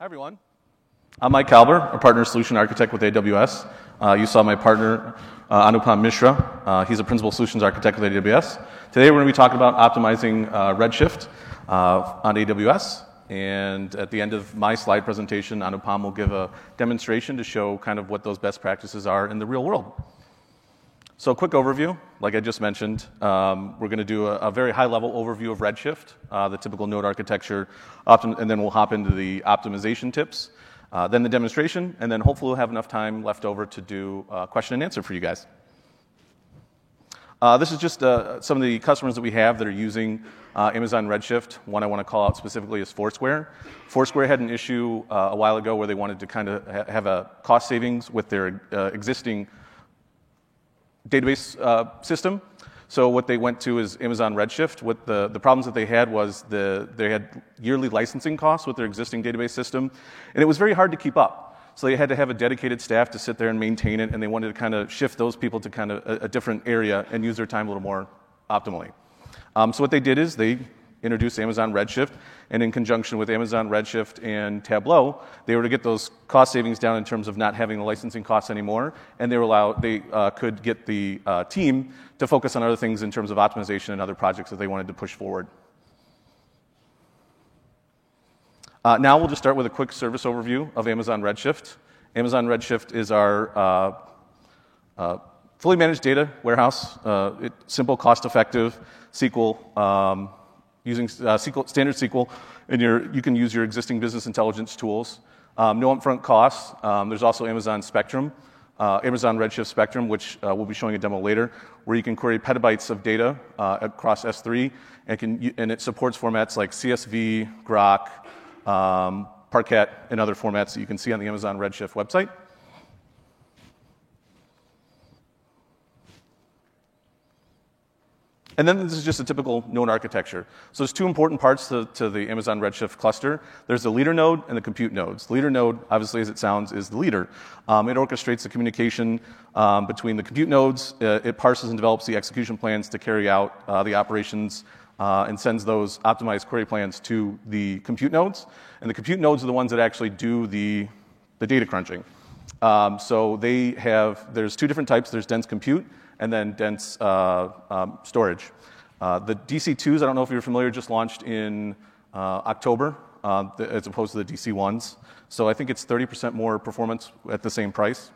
Hi, everyone. I'm Mike Kalber, a partner solution architect with AWS. Uh, you saw my partner, uh, Anupam Mishra. Uh, he's a principal solutions architect with AWS. Today, we're going to be talking about optimizing uh, Redshift uh, on AWS. And at the end of my slide presentation, Anupam will give a demonstration to show kind of what those best practices are in the real world. So, a quick overview. Like I just mentioned, um, we're going to do a, a, very high level overview of Redshift, uh, the typical node architecture, and then we'll hop into the optimization tips, uh, then the demonstration, and then hopefully we'll have enough time left over to do a question and answer for you guys. Uh, this is just uh, some of the customers that we have that are using uh, Amazon Redshift. One I want to call out specifically is Foursquare. Foursquare had an issue uh, a while ago where they wanted to kind of ha- have a cost savings with their existing database uh, system. So what they went to is Amazon Redshift. What the, the problems that they had was the, they had yearly licensing costs with their existing database system, and it was very hard to keep up. So they had to have a dedicated staff to sit there and maintain it, and they wanted to kind of shift those people to kind of a, a different area and use their time a little more optimally. Um, so what they did is they introduced Amazon Redshift, and in conjunction with Amazon Redshift and Tableau, they were to get those cost savings down in terms of not having the licensing costs anymore, and they were allowed, they uh, could get the uh, team to focus on other things in terms of optimization and other projects that they wanted to push forward. Uh, now we'll just start with a quick service overview of Amazon Redshift. Amazon Redshift is our uh, uh, fully managed data warehouse, uh, it, simple, cost-effective SQL. Um, using uh, SQL, standard SQL, and you can use your existing business intelligence tools. Um, no upfront costs. Um, there's also Amazon Spectrum, uh, Amazon Redshift Spectrum, which uh, we'll be showing a demo later, where you can query petabytes of data uh, across S3, and, can, and, it supports formats like CSV, Grok, um, Parquet, and other formats that you can see on the Amazon Redshift website. And then this is just a typical node architecture. So there's two important parts to, to, the Amazon Redshift cluster. There's the leader node and the compute nodes. Leader node, obviously as it sounds, is the leader. Um, it orchestrates the communication um, between the compute nodes. Uh, it parses and develops the execution plans to carry out uh, the operations uh, and sends those optimized query plans to the compute nodes. And the compute nodes are the ones that actually do the, the data crunching. Um, so they have, there's two different types. There's dense compute and then dense uh, um, storage. Uh, the DC2s, I don't know if you're familiar, just launched in uh, October uh, as opposed to the DC1s. So I think it's 30% more performance at the same price.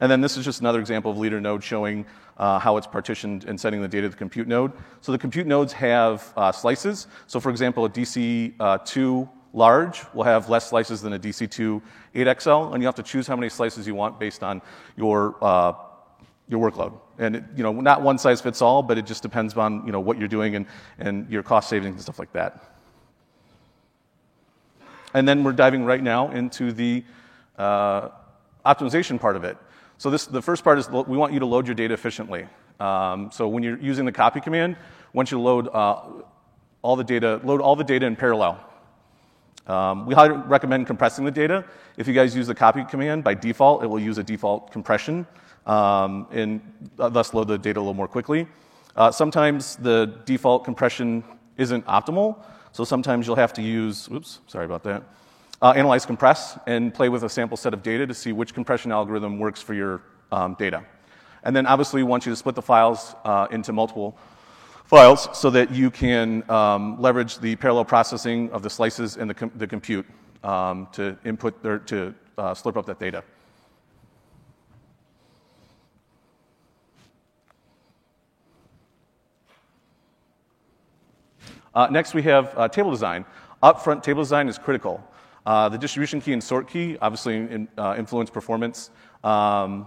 And then this is just another example of leader node showing uh, how it's partitioned and sending the data to the compute node. So the compute nodes have uh, slices. So for example, a DC2 large will have less slices than a DC2 8XL, and you have to choose how many slices you want based on your, uh, your workload. And it, you know, not one size fits all, but it just depends on you know, what you're doing and, and your cost savings and stuff like that. And then we're diving right now into the uh, optimization part of it. So this, the first part is we want you to load your data efficiently. Um, so when you're using the copy command, once you load uh, all the data, load all the data in parallel. Um, we highly recommend compressing the data. If you guys use the copy command, by default, it will use a default compression um, and thus load the data a little more quickly. Uh, sometimes the default compression isn't optimal, so sometimes you'll have to use, oops, sorry about that, uh, analyze compress and play with a sample set of data to see which compression algorithm works for your um, data. And then obviously we want you to split the files uh, into multiple files so that you can um, leverage the parallel processing of the slices and the, com- the compute um, to input to uh, slurp up that data. Uh, next, we have uh, table design. Upfront table design is critical. Uh, the distribution key and sort key obviously in, uh, influence performance. Um,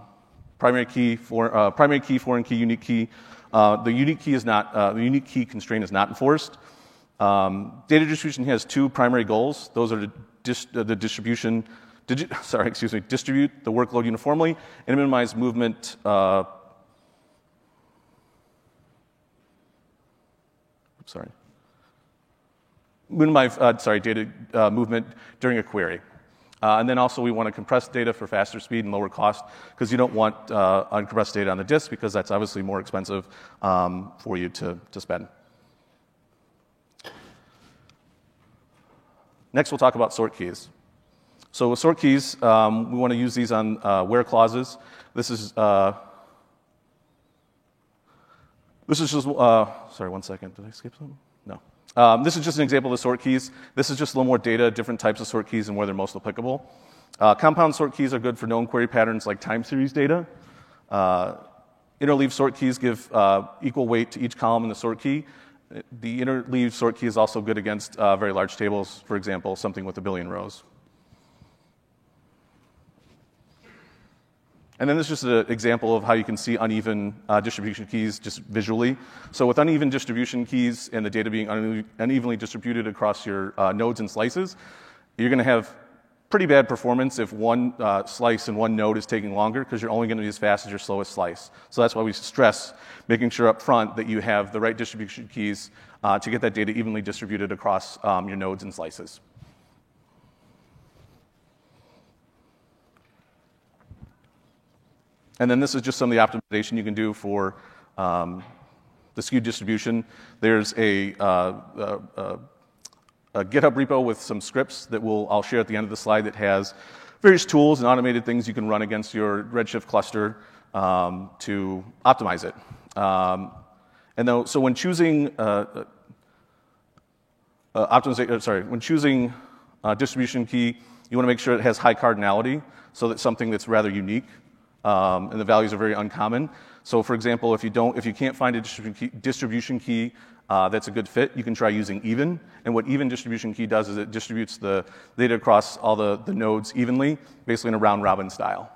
primary key, for, uh, primary key, foreign key, unique key. Uh, the unique key is not, uh, the unique key constraint is not enforced. Um, data distribution has two primary goals. Those are dis- uh, the distribution, digi- sorry, excuse me, distribute the workload uniformly and minimize movement. Uh, sorry. Minimize, uh, sorry, data movement during a query. Uh, and then also we want to compress data for faster speed and lower cost because you don't want uh, uncompressed data on the disk because that's obviously more expensive um, for you to, to spend. Next, we'll talk about sort keys. So with sort keys, um, we want to use these on uh, where clauses. This is uh, this is just uh, sorry, one second. Did I skip something? Um, this is just an example of the sort keys. This is just a little more data, different types of sort keys, and where they're most applicable. Uh, compound sort keys are good for known query patterns like time series data. Uh, interleave sort keys give uh, equal weight to each column in the sort key. The interleave sort key is also good against uh, very large tables, for example, something with a billion rows. And then this is just an example of how you can see uneven uh, distribution keys just visually. So with uneven distribution keys and the data being unevenly distributed across your uh, nodes and slices, you're going to have pretty bad performance if one uh, slice and one node is taking longer because you're only going to be as fast as your slowest slice. So that's why we stress making sure up front that you have the right distribution keys uh, to get that data evenly distributed across um, your nodes and slices. And then this is just some of the optimization you can do for um, the skewed distribution. There's a, uh, a, a, a, GitHub repo with some scripts that we'll, I'll share at the end of the slide that has various tools and automated things you can run against your Redshift cluster um, to optimize it. Um, and though, so when choosing uh, uh, optimization, uh, sorry, when choosing uh, distribution key, you want to make sure it has high cardinality, so that something that's rather unique um, and the values are very uncommon. So, for example, if you don't, if you can't find a distribution key, distribution key uh, that's a good fit, you can try using even. And what even distribution key does is it distributes the data across all the, the nodes evenly, basically in a round robin style.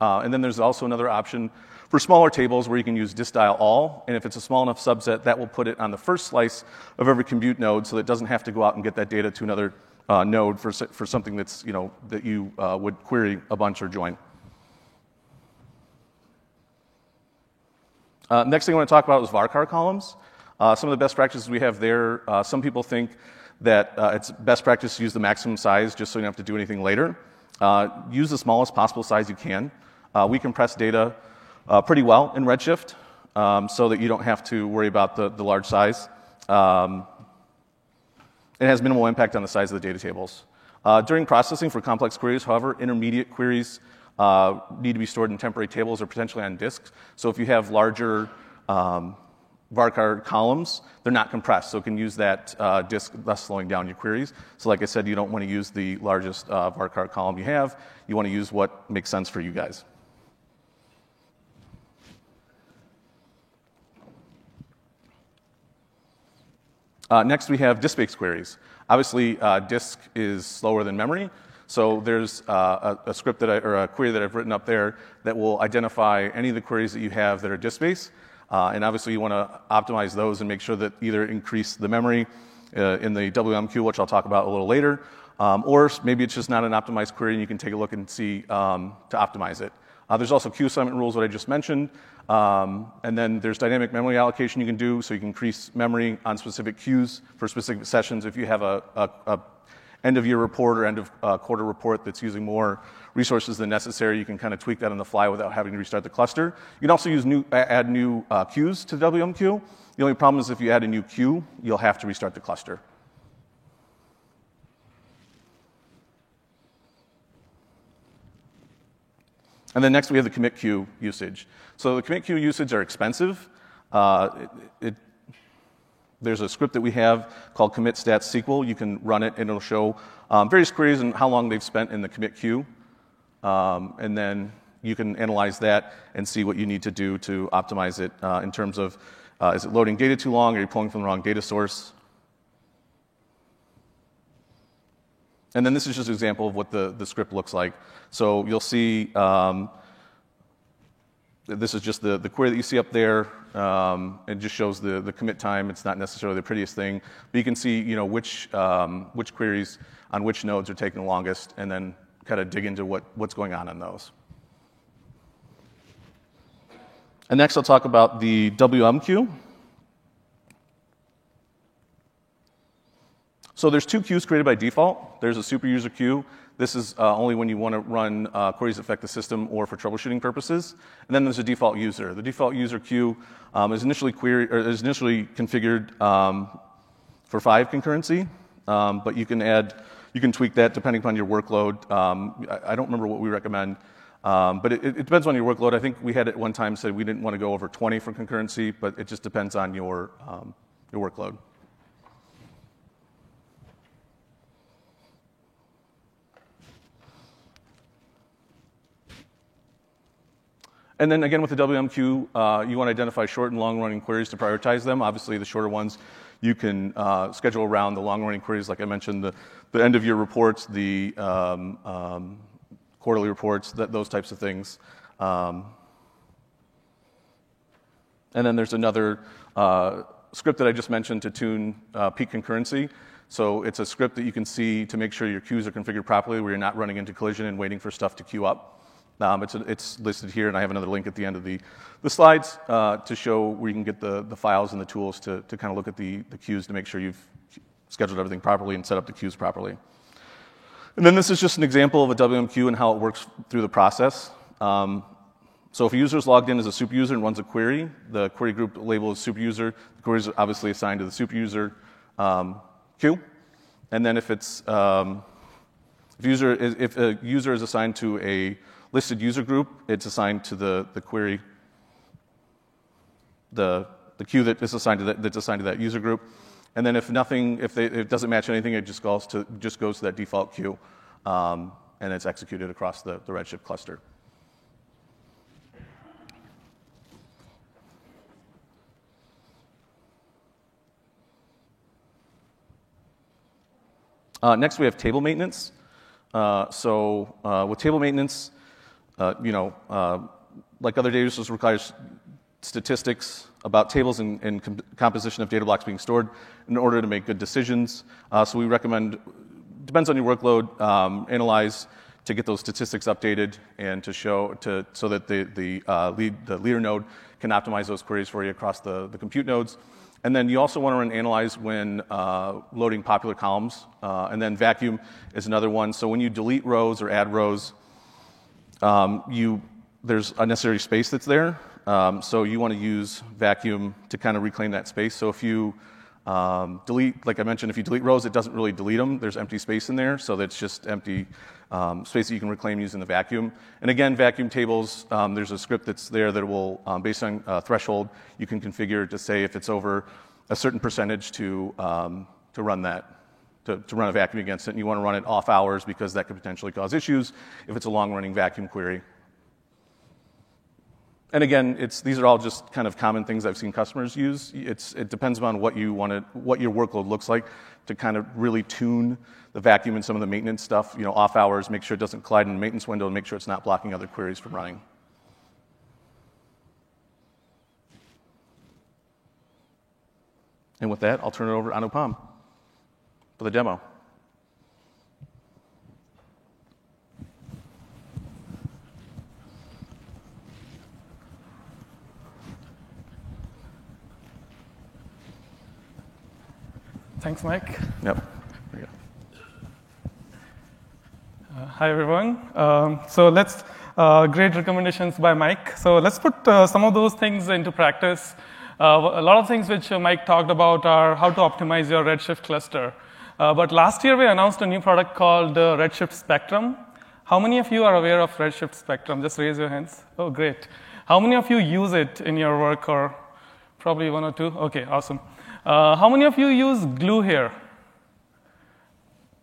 Uh, and then there's also another option for smaller tables where you can use diststyle all, and if it's a small enough subset, that will put it on the first slice of every compute node, so that it doesn't have to go out and get that data to another uh, node for for something that's you know that you uh, would query a bunch or join. Uh, next thing I want to talk about is varchar columns. Uh, some of the best practices we have there, uh, some people think that uh, it's best practice to use the maximum size just so you don't have to do anything later. Uh, use the smallest possible size you can. Uh, we compress data pretty well in Redshift um, so that you don't have to worry about the, the large size. Um, it has minimal impact on the size of the data tables. during processing for complex queries, however, intermediate queries uh, need to be stored in temporary tables or potentially on disks. So if you have larger um, varchar columns, they're not compressed, so it can use that uh, disk, thus slowing down your queries. So, like I said, you don't want to use the largest uh, varchar column you have. You want to use what makes sense for you guys. Uh, next, we have disk-based queries. Obviously, uh, disk is slower than memory, so there's uh, a, a, script that I, or a query that I've written up there that will identify any of the queries that you have that are disk-based. Uh, and obviously, you want to optimize those and make sure that either increase the memory uh, in the WMQ, which I'll talk about a little later, um, or maybe it's just not an optimized query and you can take a look and see um, to optimize it. Uh, there's also queue assignment rules, that I just mentioned. Um, and then there's dynamic memory allocation you can do, so you can increase memory on specific queues for specific sessions. If you have a, a, a end of year report or end of uh, quarter report that's using more resources than necessary, you can kind of tweak that on the fly without having to restart the cluster. You can also use new, add new uh, queues to WMQ. The only problem is if you add a new queue, you'll have to restart the cluster. And then next we have the commit queue usage. So the commit queue usage are expensive. Uh, it, it, there's a script that we have called commit stats SQL. You can run it and it'll show um, various queries and how long they've spent in the commit queue. Um, and then you can analyze that and see what you need to do to optimize it uh, in terms of uh, is it loading data too long? Are you pulling from the wrong data source? And then this is just an example of what the, the script looks like. So you'll see um, this is just the, the query that you see up there. Um, it just shows the, the commit time. It's not necessarily the prettiest thing, but you can see you know which um, which queries on which nodes are taking the longest, and then kind of dig into what, what's going on in those. And next, I'll talk about the WM queue. So there's two queues created by default. There's a super user queue this is uh, only when you want to run uh, queries that affect the system or for troubleshooting purposes. And then there's a default user. The default user queue um, is initially query, or is initially configured um, for five concurrency, um, but you can add You can tweak that depending upon your workload. Um, I, I, don't remember what we recommend, um, but it, it, depends on your workload. I think we had at one time said we didn't want to go over 20 for concurrency, but it just depends on your, um, your workload. And then again, with the WMQ, uh, you want to identify short and long running queries to prioritize them. Obviously, the shorter ones you can uh, schedule around the long running queries, like I mentioned, the, the end of year reports, the um, um, quarterly reports, that, those types of things. Um, and then there's another uh, script that I just mentioned to tune uh, peak concurrency. So it's a script that you can see to make sure your queues are configured properly, where you're not running into collision and waiting for stuff to queue up. Um, it's, it's, listed here, and I have another link at the end of the, the slides uh, to show where you can get the, the files and the tools to, to kind of look at the, the queues to make sure you've scheduled everything properly and set up the queues properly. And then this is just an example of a WM queue and how it works through the process. Um, so if a user is logged in as a super user and runs a query, the query group label is super user. The query is obviously assigned to the super user um, queue. And then if it's um, if, user if a user is assigned to a listed user group, it's assigned to the, the query, the, the queue that is assigned to that, that's assigned to that user group. And then if nothing, if, they, if it doesn't match anything, it just goes to, just goes to that default queue, um, and it's executed across the, the Redshift cluster. Uh, next, we have table maintenance. Uh, so uh, with table maintenance, uh, you know, like other data sources requires statistics about tables and, and com- composition of data blocks being stored in order to make good decisions. Uh, so we recommend, depends on your workload, um, analyze to get those statistics updated and to show to so that the the uh, lead the leader node can optimize those queries for you across the, the compute nodes. And then you also want to run analyze when uh, loading popular columns. Uh, and then vacuum is another one. So when you delete rows or add rows, um, you, there's unnecessary space that's there. Um, so you want to use vacuum to kind of reclaim that space. So if you um, delete, like I mentioned, if you delete rows, it doesn't really delete them. There's empty space in there, so that's just empty um, space that you can reclaim using the vacuum. And again, vacuum tables, um, there's a script that's there that will, um, based on uh, threshold, you can configure to say if it's over a certain percentage to, um, to run that to, to run a vacuum against it, and you want to run it off hours because that could potentially cause issues if it's a long running vacuum query. And again, it's, these are all just kind of common things I've seen customers use. It's, it depends on what you want to, what your workload looks like to kind of really tune the vacuum and some of the maintenance stuff, you know, off hours, make sure it doesn't collide in the maintenance window and make sure it's not blocking other queries from running. And with that, I'll turn it over to Anupam for the demo. Thanks, Mike. Yep. Uh, hi, everyone. Um, so let's, uh, great recommendations by Mike. So let's put uh, some of those things into practice. Uh, a lot of things which Mike talked about are how to optimize your Redshift cluster. Uh, but last year we announced a new product called uh, Redshift Spectrum. How many of you are aware of Redshift Spectrum? Just raise your hands. Oh, great. How many of you use it in your work or probably one or two? Okay, awesome. Uh, how many of you use glue here?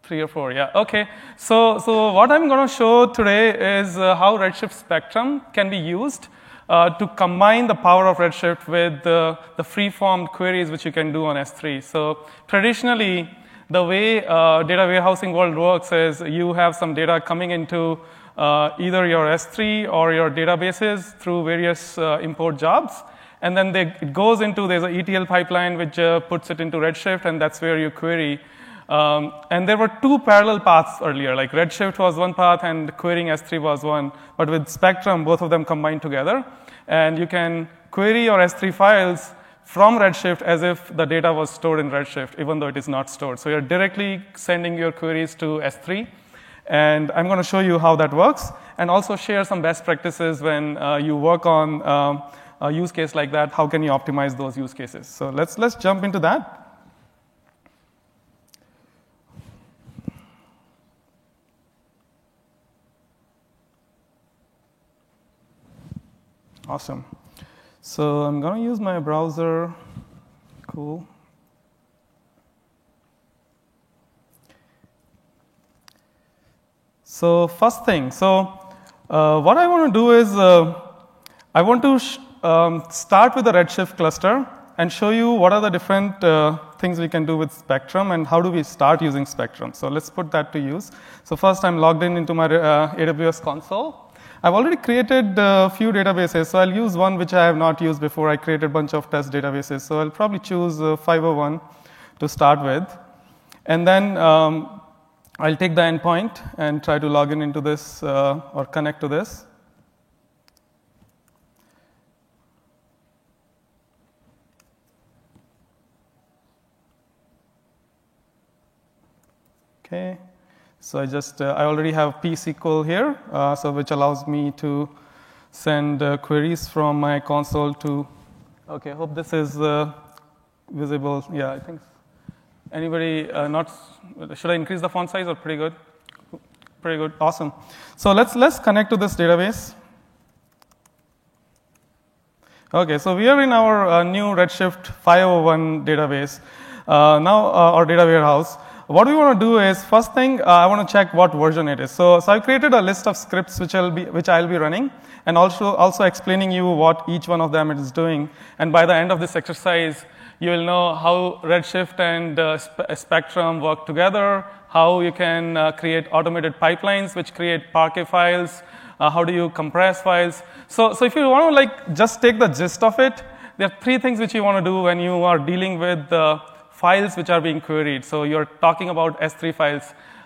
Three or four, yeah. Okay. So, so what I'm going to show today is uh, how Redshift Spectrum can be used uh, to combine the power of Redshift with the free-formed queries which you can do on S3. So traditionally, the way uh, data warehousing world works is you have some data coming into uh, either your S3 or your databases through various uh, import jobs. And then they, it goes into, there's an ETL pipeline which uh, puts it into Redshift, and that's where you query. Um, and there were two parallel paths earlier, like Redshift was one path and querying S3 was one. But with Spectrum, both of them combined together. And you can query your S3 files from Redshift as if the data was stored in Redshift, even though it is not stored. So you're directly sending your queries to S3. And I'm going to show you how that works and also share some best practices when uh, you work on um, a use case like that. How can you optimize those use cases? So let's, let's jump into that. Awesome. So I'm going to use my browser. Cool. So first thing, so uh, what I want to do is uh, I want to um, start with the Redshift cluster and show you what are the different uh, things we can do with Spectrum and how do we start using Spectrum. So let's put that to use. So first I'm logged in into my uh, AWS console. I've already created a few databases, so I'll use one which I have not used before. I created a bunch of test databases, so I'll probably choose uh, 501 to start with. And then um, I'll take the endpoint and try to log in into this uh, or connect to this. Okay, so I just uh, I already have pSQL here, uh, so which allows me to send uh, queries from my console to. Okay, I hope this is uh, visible. Yeah, I think. Anybody uh, not? Should I increase the font size or pretty good? Pretty good. Awesome. So let's let's connect to this database. Okay, so we are in our uh, new Redshift 501 database now, our data warehouse what we want to do is first thing uh, I want to check what version it is. So, so I've created a list of scripts which I'll be which I'll be running, and also also explaining you what each one of them is doing. And by the end of this exercise, you will know how Redshift and uh, Spe- Spectrum work together, how you can uh, create automated pipelines which create Parquet files, uh, how do you compress files. So, so if you want to like just take the gist of it, there are three things which you want to do when you are dealing with files which are being queried. So you're talking about S3 files.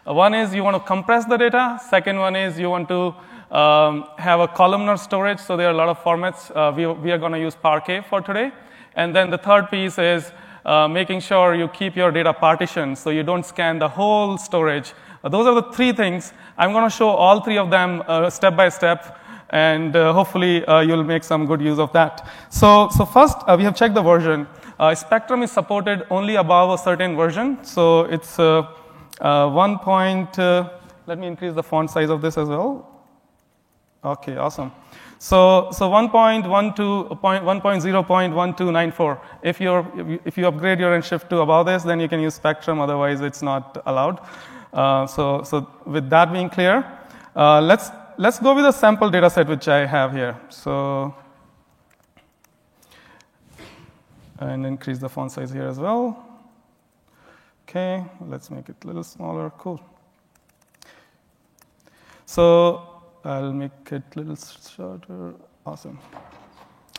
Uh, one is you want to compress the data. Second one is you want to um, have a columnar storage. So there are a lot of formats. Uh, we, we are going to use Parquet for today. And then the third piece is uh, making sure you keep your data partitioned so you don't scan the whole storage. Uh, those are the three things. I'm going to show all three of them uh, step by step and uh, hopefully you'll make some good use of that. So, so first, we have checked the version. Uh, Spectrum is supported only above a certain version. So it's uh, uh, 1. Point, uh, let me increase the font size of this as well. Okay, awesome. So, so 1.0.1294. If, you if you upgrade your shift to above this, then you can use Spectrum. Otherwise, it's not allowed. Uh, so, so with that being clear, uh, let's, let's go with a sample data set which I have here. So and increase the font size here as well. Okay, let's make it a little smaller. Cool. So I'll make it a little shorter. Awesome.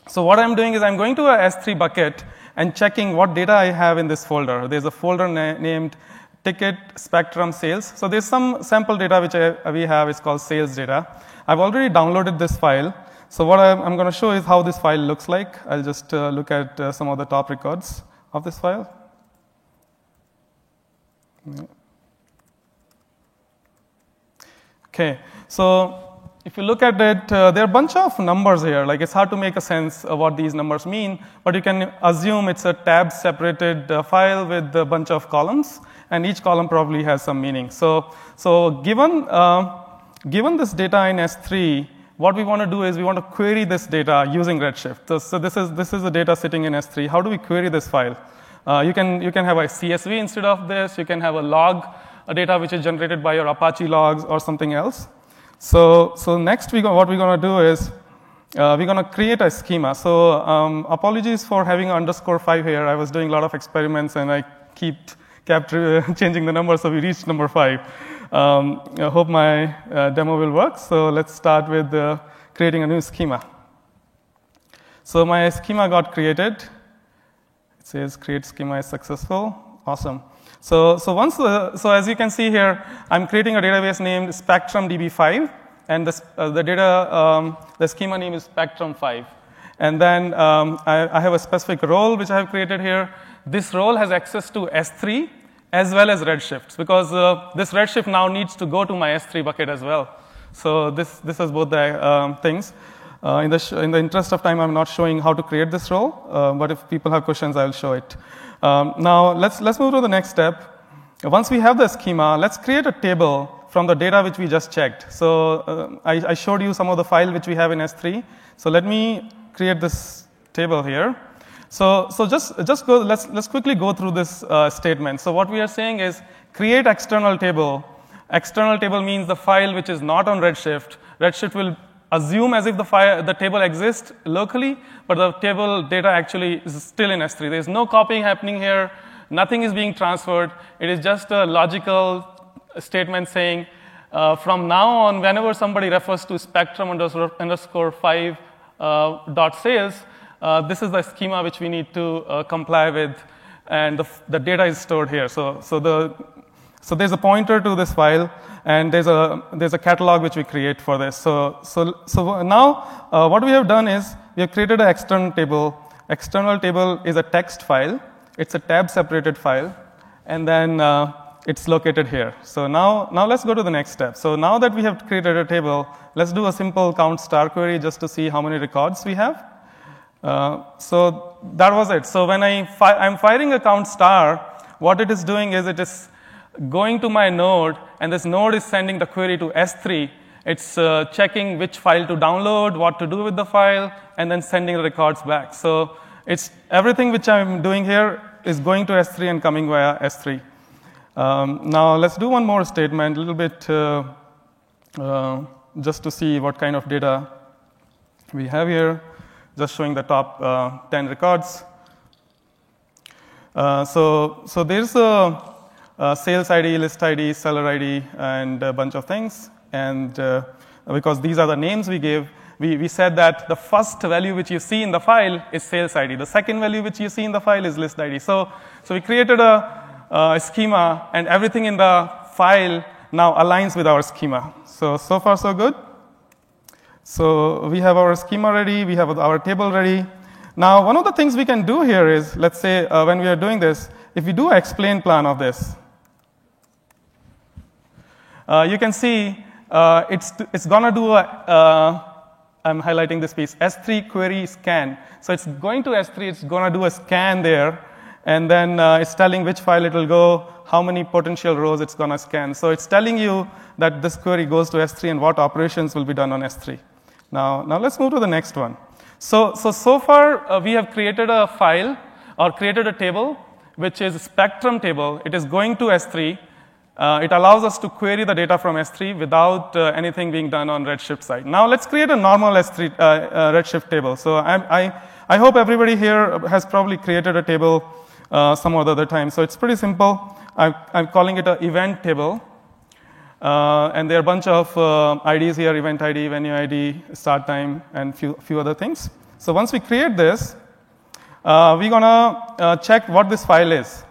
So what I'm doing is I'm going to a S3 bucket and checking what data I have in this folder. There's a folder na- named ticket spectrum sales. So there's some sample data which I, we have. It's called sales data. I've already downloaded this file. So what I'm, going to show is how this file looks like. I'll just uh, look at uh, some of the top records of this file. Okay, so if you look at it, uh, there are a bunch of numbers here. Like it's hard to make a sense of what these numbers mean, but you can assume it's a tab separated uh, file with a bunch of columns, and each column probably has some meaning. So, so given, uh, given this data in S3, what we want to do is we want to query this data using Redshift. So, so this, is, this is the data sitting in S3. How do we query this file? Uh, you, can, you can have a CSV instead of this. You can have a log, a data which is generated by your Apache logs or something else. So, so next, we go, what we're going to do is uh, we're going to create a schema. So um, apologies for having underscore 5 here. I was doing a lot of experiments and I keep, kept changing the number, so we reached number 5. Um, I hope my uh, demo will work. So let's start with uh, creating a new schema. So my schema got created. It says create schema is successful. Awesome. So, so once the, so as you can see here, I'm creating a database named Spectrum DB5, and the, uh, the data, um, the schema name is Spectrum5. And then um, I, I have a specific role which I have created here. This role has access to S3 as well as Redshifts because uh, this Redshift now needs to go to my S3 bucket as well. So this, this is both the um, things. Uh, in, the sh- in the interest of time, I'm not showing how to create this role, uh, but if people have questions, I'll show it. Um, now, let's, let's move to the next step. Once we have the schema, let's create a table from the data which we just checked. So uh, I, I showed you some of the file which we have in S3. So let me create this table here. So, so just, just go, let's, let's quickly go through this uh, statement. So what we are saying is create external table. External table means the file which is not on Redshift. Redshift will assume as if the, file, the table exists locally, but the table data actually is still in S3. There's no copying happening here. Nothing is being transferred. It is just a logical statement saying, uh, from now on, whenever somebody refers to spectrum underscore, underscore 5 uh, dot sales, this is the schema which we need to uh, comply with, and the, the, data is stored here. So, so, the, so there's a pointer to this file, and there's a, there's a catalog which we create for this. So, so, so now uh, what we have done is we have created an external table. External table is a text file. It's a tab separated file, and then uh, it's located here. So now, now let's go to the next step. So now that we have created a table, let's do a simple count star query just to see how many records we have. Uh, so that was it. So when I fi- I'm firing a count star, what it is doing is it is going to my node, and this node is sending the query to S3. It's uh, checking which file to download, what to do with the file, and then sending the records back. So it's everything which I'm doing here is going to S3 and coming via S3. Um, now let's do one more statement, a little bit, uh, uh, just to see what kind of data we have here just showing the top uh, 10 records. Uh, so, so there's a, a, sales ID, list ID, seller ID, and a bunch of things. And uh, because these are the names we give, we, we said that the first value which you see in the file is sales ID. The second value which you see in the file is list ID. So, so we created a, a schema, and everything in the file now aligns with our schema. So, so far so good. So we have our schema ready, we have our table ready. Now, one of the things we can do here is, let's say uh, when we are doing this, if we do an explain plan of this, uh, you can see uh, it's, it's going to do a, uh, I'm highlighting this piece, S3 query scan. So it's going to S3, it's going to do a scan there, and then uh, it's telling which file it will go, how many potential rows it's going to scan. So it's telling you that this query goes to S3 and what operations will be done on S3. Now, now let's move to the next one. So, so, so far uh, we have created a file or created a table which is a spectrum table. It is going to S3. Uh, it allows us to query the data from S3 without uh, anything being done on Redshift side. Now let's create a normal S3 uh, uh, Redshift table. So I, I, I, hope everybody here has probably created a table uh, some other time. So it's pretty simple. I'm, I'm calling it an event table. Uh, and there are a bunch of uh, IDs here event ID, venue ID, start time, and few, few other things. So once we create this, uh, we're to uh, check what this file is.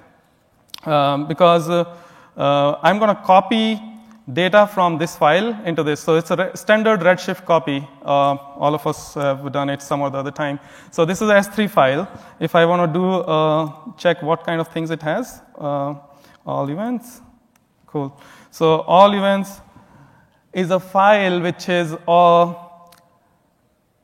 Um, because uh, uh, I'm to copy data from this file into this. So it's a re- standard Redshift copy. all of us have done it some or the other time. So this is a S3 file. If I want to do check what kind of things it has, all events, cool. So all events is a file which is all,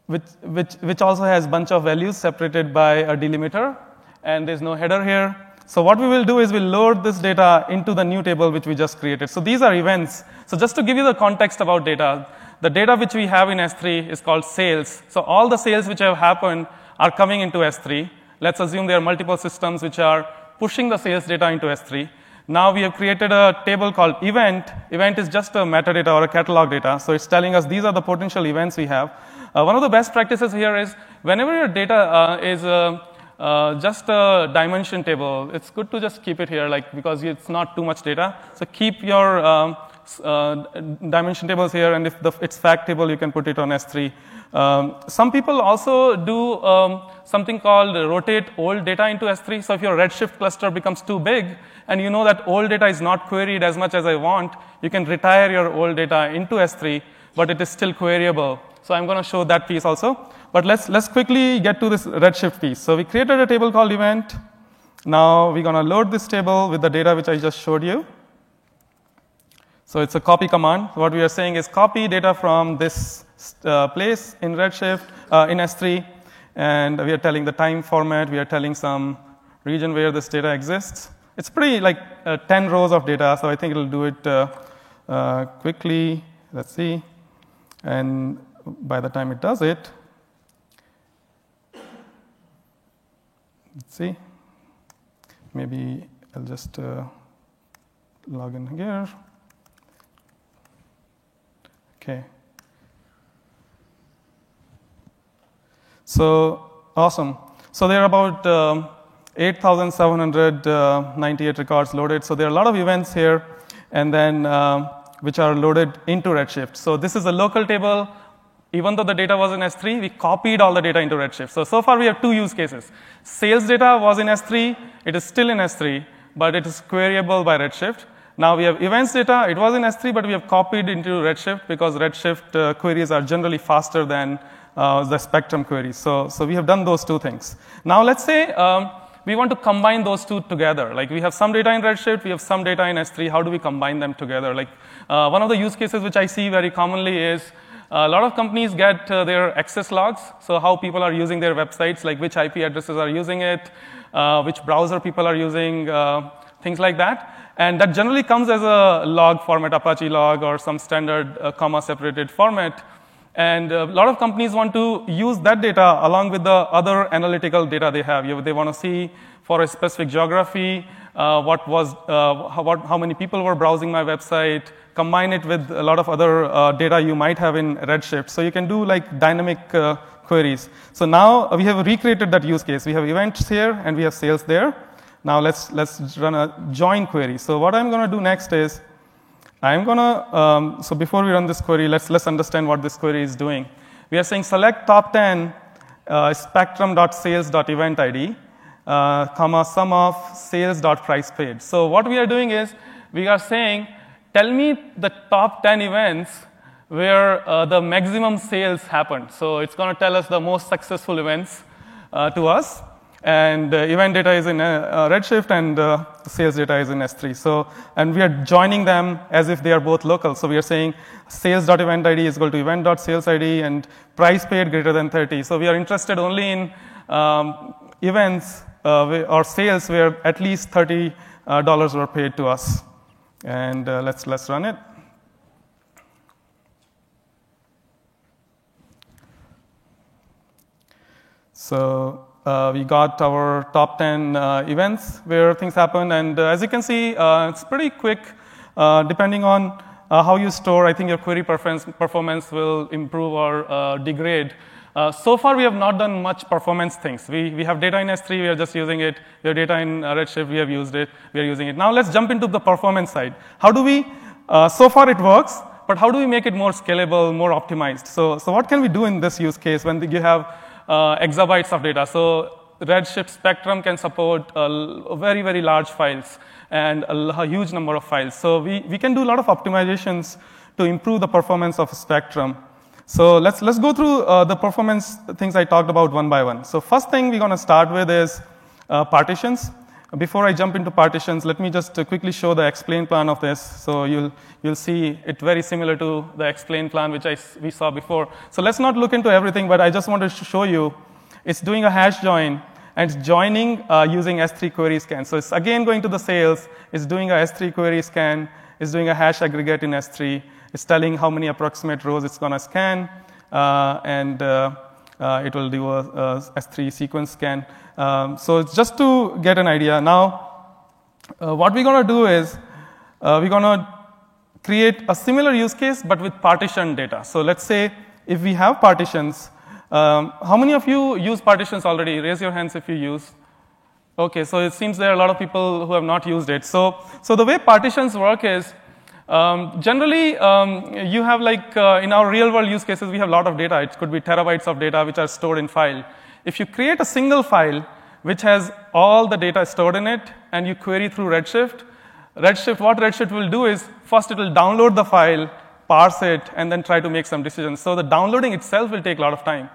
which, which, which also has bunch of values separated by a delimiter, and there's no header here. So what we will do is we'll load this data into the new table which we just created. So these are events. So just to give you the context about data, the data which we have in S3 is called sales. So all the sales which have happened are coming into S3. Let's assume there are multiple systems which are pushing the sales data into S3. Now we have created a table called event. Event is just a metadata or a catalog data. So it's telling us these are the potential events we have. Uh, one of the best practices here is whenever your data uh, is uh, uh just a dimension table, it's good to just keep it here, like because it's not too much data. So keep your um, uh, dimension tables here, and if the, it's fact table, you can put it on S3. Um, some people also do um, something called rotate old data into S3. So if your Redshift cluster becomes too big, and you know that old data is not queried as much as I want, you can retire your old data into S3, but it is still queryable. So I'm going to show that piece also. But let's, let's quickly get to this Redshift piece. So we created a table called event. Now we're going to load this table with the data which I just showed you. So it's a copy command. What we are saying is copy data from this uh, place in Redshift, uh, in S3, and we are telling the time format, we are telling some region where this data exists. It's pretty like uh, 10 rows of data, so I think it'll do it uh, uh, quickly. Let's see. And by the time it does it, let's see. Maybe I'll just uh, log in here. Okay. So awesome. So there are about um, 8,798 records loaded. So there are a lot of events here, and then um, which are loaded into Redshift. So this is a local table. Even though the data was in S3, we copied all the data into Redshift. So so far we have two use cases. Sales data was in S3. It is still in S3, but it is queryable by Redshift. Now we have events data. It was in S3, but we have copied into Redshift because Redshift uh, queries are generally faster than uh, the Spectrum queries. So, so we have done those two things. Now let's say um, we want to combine those two together. Like we have some data in Redshift, we have some data in S3. How do we combine them together? Like uh, one of the use cases which I see very commonly is a lot of companies get uh, their access logs, so how people are using their websites, like which IP addresses are using it, uh, which browser people are using, uh, things like that. And that generally comes as a log format, Apache log, or some standard uh, comma separated format. And a lot of companies want to use that data along with the other analytical data they have. They want to see for a specific geography uh, what was, uh, how, what, how, many people were browsing my website, combine it with a lot of other uh, data you might have in Redshift. So you can do like dynamic uh, queries. So now we have recreated that use case. We have events here and we have sales there. Now let's, let's run a join query. So what I'm going to do next is I'm going to, um, so before we run this query, let's, let's understand what this query is doing. We are saying select top 10 uh, spectrum.sales.event ID, uh, comma, sum of sales.price paid. So what we are doing is we are saying, tell me the top 10 events where uh, the maximum sales happened. So it's going to tell us the most successful events uh, to us and uh, event data is in uh, uh, Redshift and uh, sales data is in S3. So, and we are joining them as if they are both local. So we are saying sales.event ID is equal to event.sales ID and price paid greater than 30. So we are interested only in um, events uh, or sales where at least $30 uh, were paid to us. And let's, let's run it. So uh, we got our top 10 uh, events where things happen. And uh, as you can see, uh, it's pretty quick. Uh, depending on uh, how you store, I think your query performance, performance will improve or degrade. so far, we have not done much performance things. We, we have data in S3, we are just using it. We have data in Redshift, we have used it, we are using it. Now let's jump into the performance side. How do we, so far it works, but how do we make it more scalable, more optimized? So, so what can we do in this use case when you have uh, exabytes of data. So Redshift Spectrum can support uh, very, very large files and a, huge number of files. So we, we can do a lot of optimizations to improve the performance of Spectrum. So let's, let's go through uh, the performance things I talked about one by one. So first thing we're going to start with is uh, partitions. Before I jump into partitions, let me just uh, quickly show the explain plan of this. So you'll, you'll see it very similar to the explain plan which I, we saw before. So let's not look into everything, but I just wanted to show you it's doing a hash join and it's joining uh, using S3 query scan. So it's again going to the sales, it's doing a S3 query scan, it's doing a hash aggregate in S3, it's telling how many approximate rows it's going to scan, uh, and uh, uh, it will do a a S3 sequence scan. Um, so it's just to get an idea. Now, uh, what we're going to do is uh, we're going to create a similar use case but with partitioned data. So let's say if we have partitions, um, how many of you use partitions already? Raise your hands if you use. Okay, so it seems there are a lot of people who have not used it. So, so the way partitions work is um, generally, um, you have like uh, in our real world use cases, we have a lot of data. It could be terabytes of data which are stored in file. If you create a single file which has all the data stored in it and you query through Redshift, Redshift, what Redshift will do is first it will download the file, parse it, and then try to make some decisions. So the downloading itself will take a lot of time.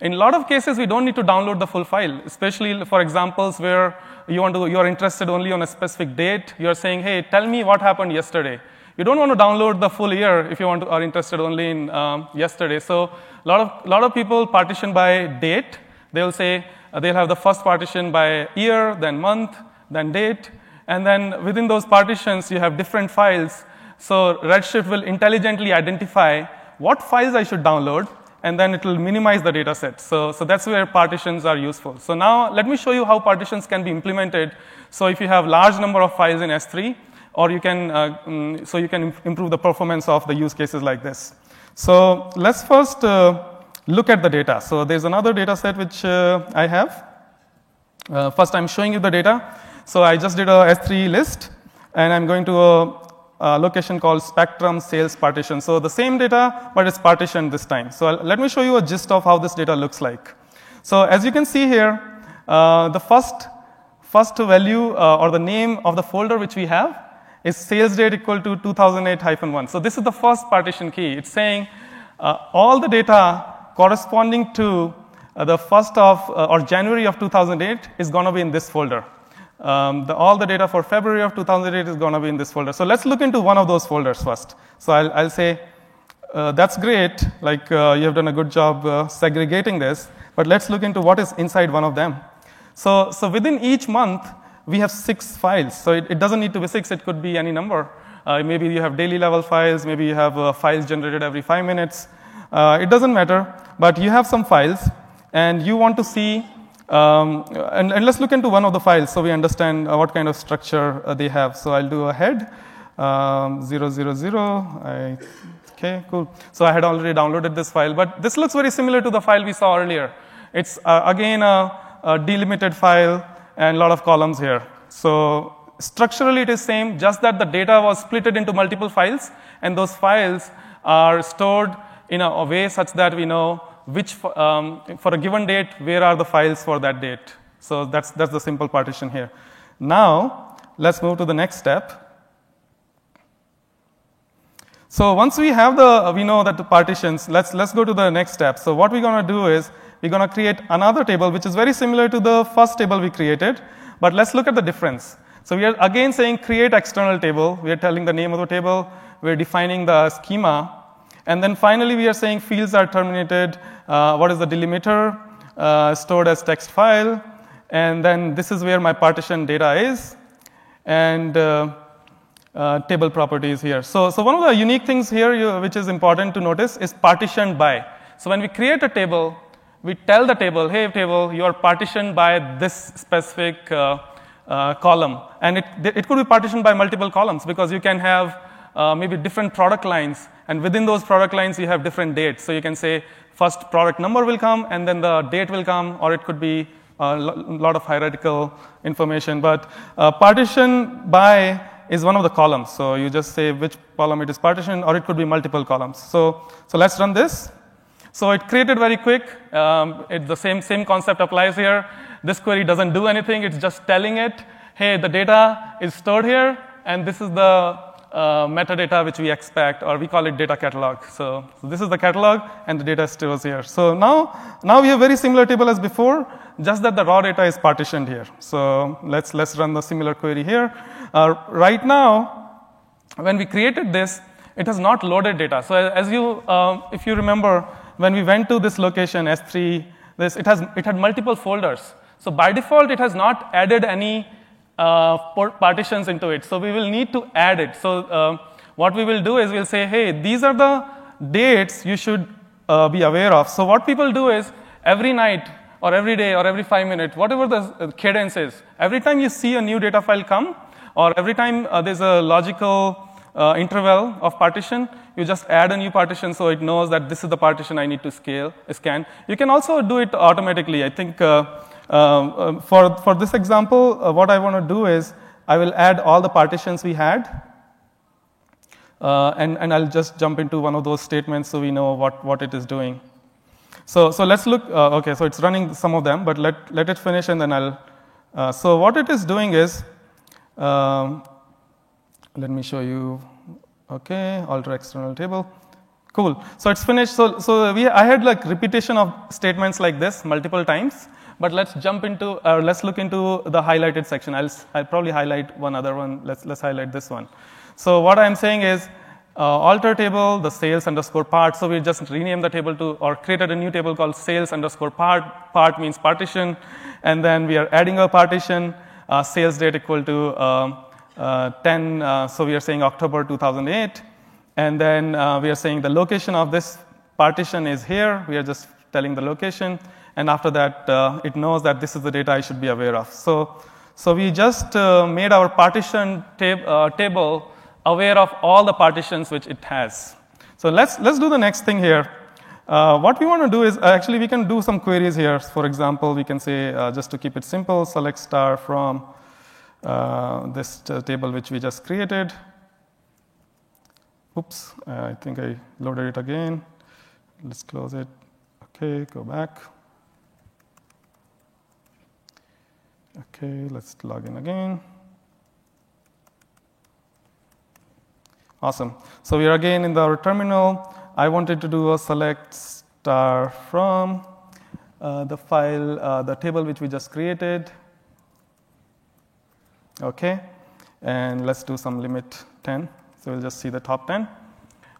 In a lot of cases, we don't need to download the full file, especially for examples where you want to, you're interested only on a specific date. You're saying, hey, tell me what happened yesterday. You don't want to download the full year if you want to, are interested only in um, yesterday. So a lot of, lot of people partition by date. They'll say uh, they'll have the first partition by year, then month, then date. And then within those partitions, you have different files. So Redshift will intelligently identify what files I should download, and then it will minimize the data set. So, so that's where partitions are useful. So now let me show you how partitions can be implemented. So if you have large number of files in S3, or you can, uh, um, so you can improve the performance of the use cases like this. So let's first uh, look at the data. So there's another data set which uh, I have. Uh, first, I'm showing you the data. So I just did a S3 list, and I'm going to a, a, location called Spectrum Sales Partition. So the same data, but it's partitioned this time. So I'll, let me show you a gist of how this data looks like. So as you can see here, uh, the first, first value uh, or the name of the folder which we have is sales date equal to 2008-1. So this is the first partition key. It's saying uh, all the data corresponding to uh, the first of uh, or January of 2008 is going to be in this folder. Um, the, all the data for February of 2008 is going to be in this folder. So let's look into one of those folders first. So I'll, I'll say, uh, that's great, like uh, you have done a good job uh, segregating this, but let's look into what is inside one of them. So, so within each month, we have six files. So it, it, doesn't need to be six, it could be any number. Uh, maybe you have daily level files, maybe you have files generated every five minutes. Uh, it doesn't matter, but you have some files, and you want to see, um, and, and, let's look into one of the files so we understand uh, what kind of structure uh, they have. So I'll do a head, um, 000, I, okay, cool. So I had already downloaded this file, but this looks very similar to the file we saw earlier. It's uh, again a, a delimited file and a lot of columns here. So structurally it is same, just that the data was splitted into multiple files, and those files are stored in a way such that we know which, um, for a given date, where are the files for that date. So that's, that's the simple partition here. Now, let's move to the next step. So once we have the, we know that the partitions, let's, let's go to the next step. So what we're going to do is, we're going to create another table which is very similar to the first table we created, but let's look at the difference. So we are again saying create external table. We are telling the name of the table. We're defining the schema. And then finally, we are saying fields are terminated. Uh, what is the delimiter? Uh, stored as text file. And then this is where my partition data is. And uh, uh table properties here. So, so one of the unique things here you, which is important to notice is partitioned by. So when we create a table, we tell the table, hey, table, you are partitioned by this specific uh, uh, column. And it, it could be partitioned by multiple columns because you can have uh, maybe different product lines. And within those product lines, you have different dates. So you can say first product number will come, and then the date will come, or it could be a lot of hierarchical information. But uh, partition by is one of the columns. So you just say which column it is partitioned, or it could be multiple columns. So, so let's run this. So it created very quick. Um, it, the same, same concept applies here. This query doesn't do anything. It's just telling it, hey, the data is stored here, and this is the uh, metadata which we expect, or we call it data catalog. So, so, this is the catalog, and the data stores here. So now, now we have very similar table as before, just that the raw data is partitioned here. So let's, let's run the similar query here. Uh, right now, when we created this, it has not loaded data. So as you, uh, if you remember, when we went to this location, S3, this, it, has, it had multiple folders. So by default, it has not added any partitions into it. So we will need to add it. So uh, what we will do is we'll say, hey, these are the dates you should uh, be aware of. So what people do is every night or every day or every five minutes, whatever the uh, cadence is, every time you see a new data file come, or every time uh, there's a logical uh, interval of partition, you just add a new partition so it knows that this is the partition I need to scale, scan. You can also do it automatically. I think uh, uh, for, for this example, uh, what I want to do is I will add all the partitions we had. Uh, and, and I'll just jump into one of those statements so we know what, what it is doing. So, so let's look, uh, okay, so it's running some of them, but let, let it finish and then I'll. so, what it is doing is um, let me show you. Okay, alter external table. Cool. So it's finished. So, so we, I had like repetition of statements like this multiple times. But let's jump into, uh, let's look into the highlighted section. I'll, I'll probably highlight one other one. Let's, let's highlight this one. So what I'm saying is, uh, alter table, the sales underscore part. So we just rename the table to, or created a new table called sales underscore part. Part means partition. And then we are adding a partition, uh, sales date equal to um, uh, 10, uh, so we are saying October 2008. And then uh, we are saying the location of this partition is here. We are just telling the location. And after that, uh, it knows that this is the data I should be aware of. So, so we just uh, made our partition tab- uh, table aware of all the partitions which it has. So let's, let's do the next thing here. Uh, what we want to do is actually we can do some queries here. For example, we can say uh, just to keep it simple, select star from uh, this table which we just created. Oops, I think I loaded it again. Let's close it. Okay, go back. Okay, let's log in again. Awesome. So we are again in our terminal. I wanted to do a select star from uh, the file, uh, the table which we just created. Okay, and let's do some limit 10. So we'll just see the top 10.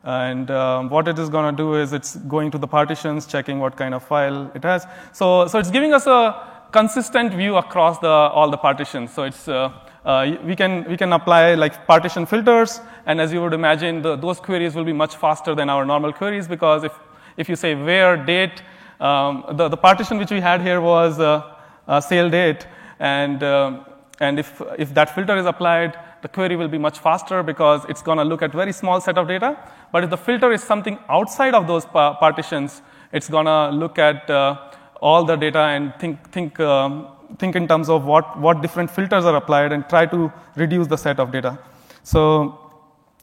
And um, what it is going to do is it's going to the partitions, checking what kind of file it has. So, so it's giving us a consistent view across the, all the partitions. So it's, uh, uh, we, can, we can apply like partition filters, and as you would imagine, the, those queries will be much faster than our normal queries because if, if you say where date, um, the, the partition which we had here was uh, uh sale date, and, um, and if, if that filter is applied, the query will be much faster because it's going to look at very small set of data. But if the filter is something outside of those pa- partitions, it's going to look at uh, all the data and think, think, um, think in terms of what, what different filters are applied and try to reduce the set of data. So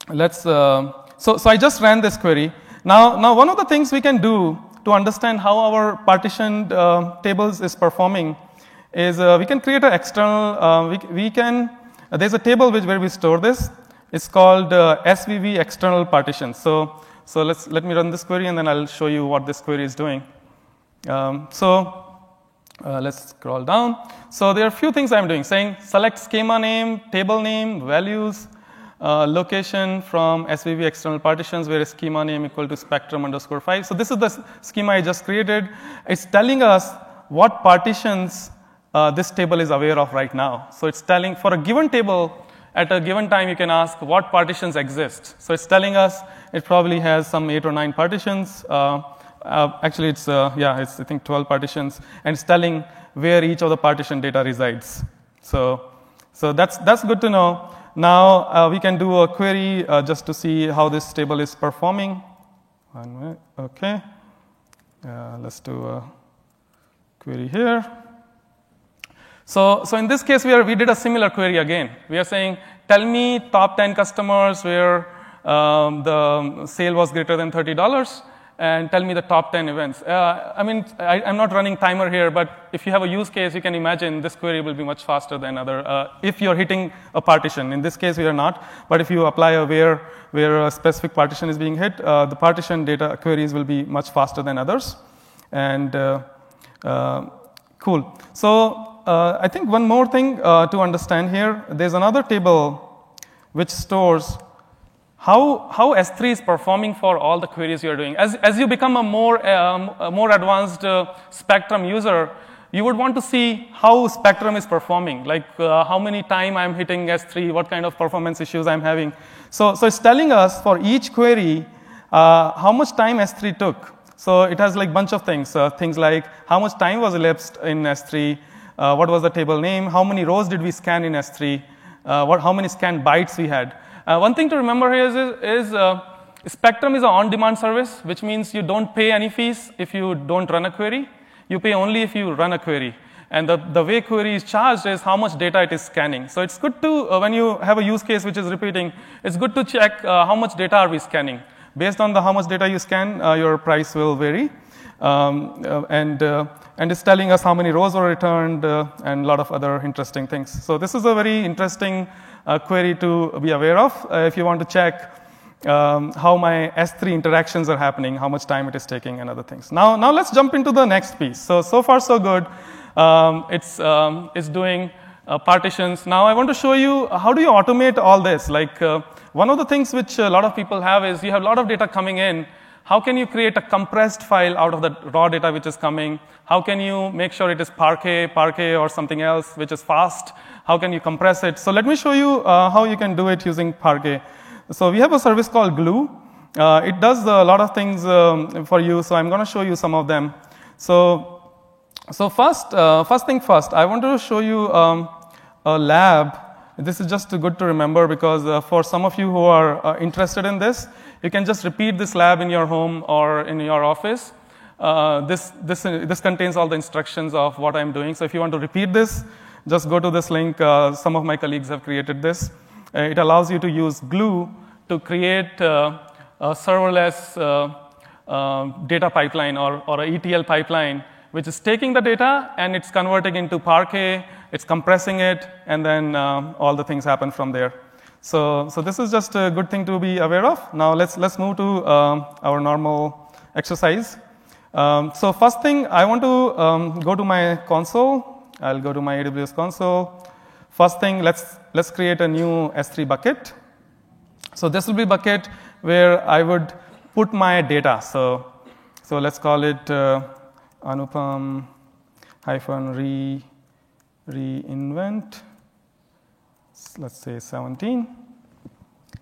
let's, uh, so, so I just ran this query. Now, now one of the things we can do to understand how our partitioned uh, tables is performing is uh, we can create an external, uh, we, we can uh, there's a table which, where we store this. It's called uh, SVV external partition. So, so let's, let me run this query and then I'll show you what this query is doing. Um, so uh, let's scroll down. So there are a few things I'm doing, saying select schema name, table name, values, uh, location from SVV external partitions where schema name equal to spectrum underscore 5. So this is the schema I just created. It's telling us what partitions uh, this table is aware of right now. So it's telling for a given table, at a given time, you can ask what partitions exist. So it's telling us it probably has some eight or nine partitions. Uh, uh, actually, it's uh, yeah, it's I think 12 partitions, and it's telling where each of the partition data resides. So, so that's that's good to know. Now uh, we can do a query uh, just to see how this table is performing. One minute, okay. let's do a query here. So, so in this case, we, are, we did a similar query again. We are saying, tell me top 10 customers where um, the sale was greater than $30 and tell me the top 10 events. Uh, I mean, I, am not running timer here, but if you have a use case, you can imagine this query will be much faster than other, uh, if you're hitting a partition. In this case, we are not, but if you apply a where, where a specific partition is being hit, uh, the partition data queries will be much faster than others. And uh, uh, cool. So uh, I think one more thing to understand here there's another table which stores how, how S3 is performing for all the queries you're doing. As, as you become a more, um, a more advanced uh, Spectrum user, you would want to see how Spectrum is performing, like uh, how many time I'm hitting S3, what kind of performance issues I'm having. So, so it's telling us for each query uh, how much time S3 took. So it has like bunch of things, uh, things like how much time was elapsed in S3, uh, what was the table name, how many rows did we scan in S3, uh, what, how many scan bytes we had. Uh, one thing to remember here is, is uh, Spectrum is an on-demand service, which means you don't pay any fees if you don't run a query. You pay only if you run a query. And the, the way query is charged is how much data it is scanning. So it's good to, uh, when you have a use case which is repeating, it's good to check uh, how much data are we scanning. Based on the how much data you scan, uh, your price will vary. Um, uh, and, uh, and it's telling us how many rows were returned uh, and a lot of other interesting things. So this is a very interesting query to be aware of if you want to check um, how my S3 interactions are happening, how much time it is taking, and other things. Now, now let's jump into the next piece. So, so far, so good. Um, it's, um, it's doing uh, partitions. Now, I want to show you how do you automate all this. Like, uh, one of the things which a lot of people have is you have a lot of data coming in, how can you create a compressed file out of the raw data which is coming? How can you make sure it is Parquet, Parquet, or something else which is fast? How can you compress it? So let me show you uh, how you can do it using Parquet. So we have a service called Glue. Uh, it does a lot of things um, for you, so I'm going to show you some of them. So, so first, uh, first thing first, I want to show you um, a lab. This is just good to remember because uh, for some of you who are uh, interested in this, you can just repeat this lab in your home or in your office. Uh, this, this, this contains all the instructions of what I'm doing. So if you want to repeat this, just go to this link. Uh, some of my colleagues have created this. Uh, it allows you to use Glue to create uh, a serverless uh, uh, data pipeline or, or a ETL pipeline, which is taking the data and it's converting into Parquet, it's compressing it, and then all the things happen from there. So, so this is just a good thing to be aware of. Now let's, let's move to um, our normal exercise. Um, so first thing, I want to um, go to my console. I'll go to my AWS console. First thing, let's, let's create a new S3 bucket. So this will be bucket where I would put my data. So, so let's call it uh, Anupam hyphen re, reinvent let's say 17.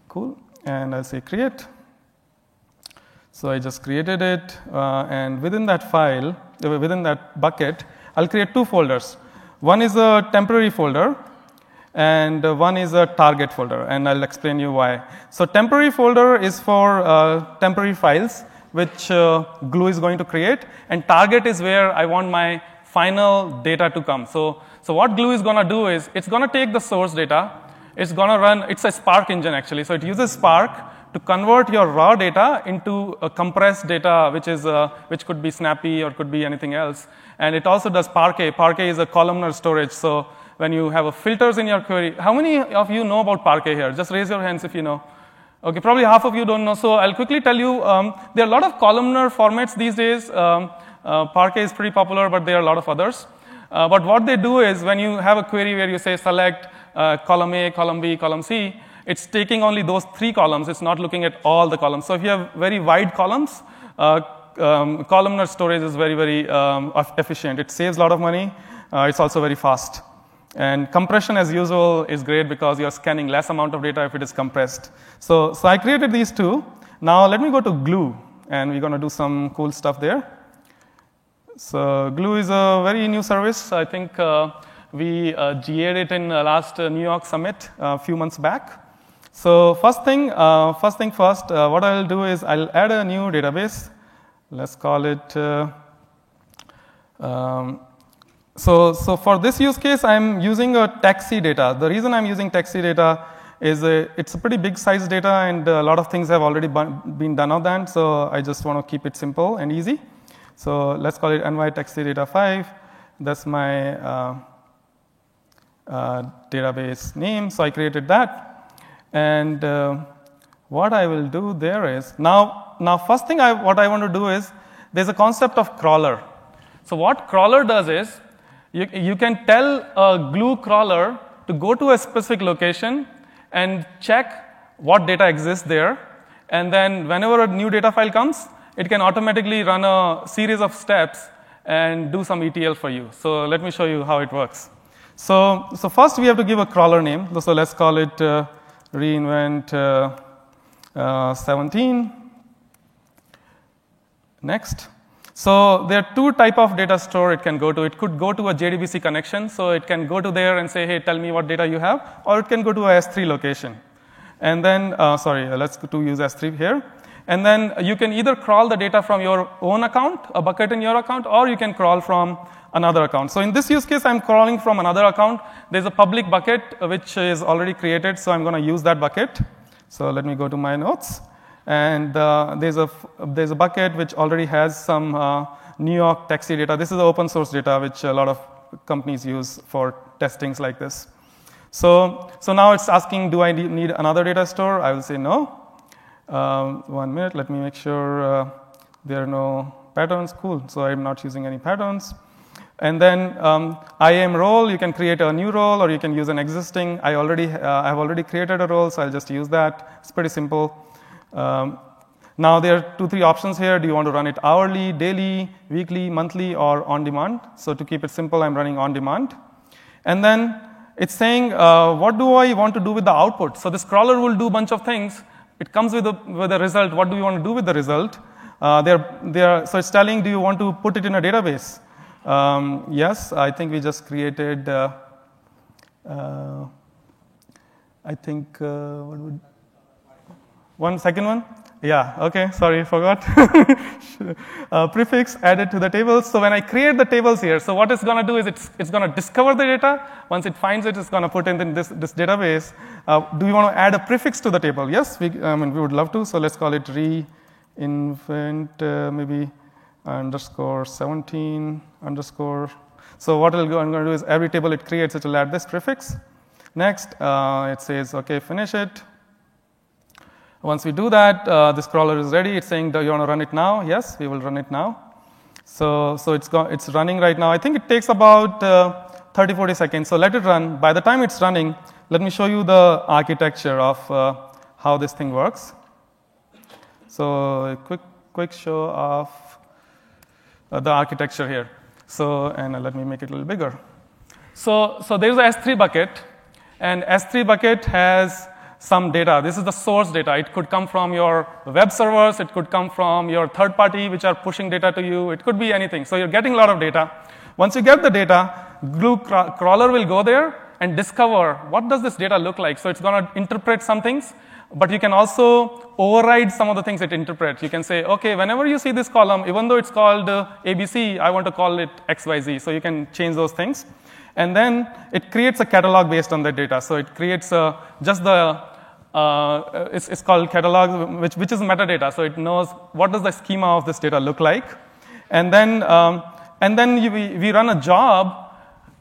Cool. And I'll say create. So I just created it, uh, and within that file, uh, within that bucket, I'll create two folders. One is a temporary folder, and uh, one is a target folder, and I'll explain you why. So temporary folder is for uh, temporary files, which uh, Glue is going to create, and target is where I want my final data to come. So so what Glue is going to do is it's going to take the source data, it's going to run, it's a Spark engine actually. So it uses Spark to convert your raw data into compressed data, which, is, uh, which could be Snappy or could be anything else. And it also does Parquet. Parquet is a columnar storage. So when you have filters in your query, how many of you know about Parquet here? Just raise your hands if you know. Okay, probably half of you don't know. So I'll quickly tell you, um, there are a lot of columnar formats these days. Um, uh, Parquet is pretty popular, but there are a lot of others. Uh, but what they do is when you have a query where you say select uh, column A, column B, column C, it's taking only those three columns. It's not looking at all the columns. So if you have very wide columns, uh, um, columnar storage is very, very um, efficient. It saves a lot of money. Uh, it's also very fast. And compression, as usual, is great because you're scanning less amount of data if it is compressed. So, so I created these two. Now let me go to Glue, and we're going to do some cool stuff there. So Glue is a very new service. I think uh, we uh, GA'd it in uh, last uh, New York Summit a uh, few months back. So first thing, first thing first, what I'll do is I'll add a new database. Let's call it. Um, so, so for this use case, I'm using a taxi data. The reason I'm using taxi data is a, it's a pretty big size data, and a lot of things have already been done on that. So I just want to keep it simple and easy. So let's call it ny taxi data 5. That's my uh, database name. So I created that. And uh, what I will do there is now, now first thing I, what I want to do is there's a concept of crawler. So what crawler does is you, you can tell a glue crawler to go to a specific location and check what data exists there. And then whenever a new data file comes, it can automatically run a series of steps and do some ETL for you. So let me show you how it works. So, so first we have to give a crawler name. So let's call it uh, reinvent uh, uh, 17. Next. So there are two type of data store it can go to. It could go to a JDBC connection, so it can go to there and say, hey, tell me what data you have, or it can go to a S3 location. And then, uh, sorry, let's to use S3 here. And then you can either crawl the data from your own account, a bucket in your account, or you can crawl from another account. So in this use case, I'm crawling from another account. There's a public bucket uh, which is already created, so I'm going to use that bucket. So let me go to my notes. And uh, there's, a, there's a bucket which already has some uh, New York taxi data. This is open source data which a lot of companies use for testings like this. So, so now it's asking, do I need another data store? I will say no. Um, one minute, let me make sure uh, there are no patterns. Cool, so I'm not using any patterns. And then um, IAM role, you can create a new role or you can use an existing. I already, uh, I've already created a role, so I'll just use that. It's pretty simple. Um, Now there are two, three options here. Do you want to run it hourly, daily, weekly, monthly, or on demand? So to keep it simple, I'm running on demand. And then it's saying, uh, what do I want to do with the output? So this crawler will do a bunch of things. It comes with a, with a result. What do you want to do with the result? Uh, they're, they're, so it's telling, do you want to put it in a database? Um, yes, I think we just created, uh, uh I think, uh, what would, one second one? Yeah, okay, sorry, forgot. uh, prefix added to the tables. So when I create the tables here, so what it's going to do is it's, it's going to discover the data. Once it finds it, it's going to put it in this, this database. Uh, do we want to add a prefix to the table? Yes, we, I mean, we would love to. So let's call it reinvent uh, maybe underscore 17 underscore. So what I'm going to do is every table it creates, it will add this prefix. Next, uh, it says, okay, finish it. Once we do that, uh, this crawler is ready. It's saying, do you want to run it now? Yes, we will run it now. So, so it's, it's running right now. I think it takes about uh, 30, 40 seconds. So let it run. By the time it's running, let me show you the architecture of uh, how this thing works. So a quick, quick show of uh, the architecture here. So, and uh, let me make it a little bigger. So, so there's a S3 bucket, and S3 bucket has some data. This is the source data. It could come from your web servers, it could come from your third party, which are pushing data to you. It could be anything. So you're getting a lot of data. Once you get the data, Glue crawler will go there and discover what does this data look like. So it's going to interpret some things, but you can also override some of the things it interprets. You can say, okay, whenever you see this column, even though it's called uh, ABC, I want to call it XYZ. So you can change those things. And then it creates a catalog based on that data. So it creates uh, just the, uh, it's, it's, called catalog, which, which is metadata. So it knows what does the schema of this data look like. And then, um, and then you, we, we run a job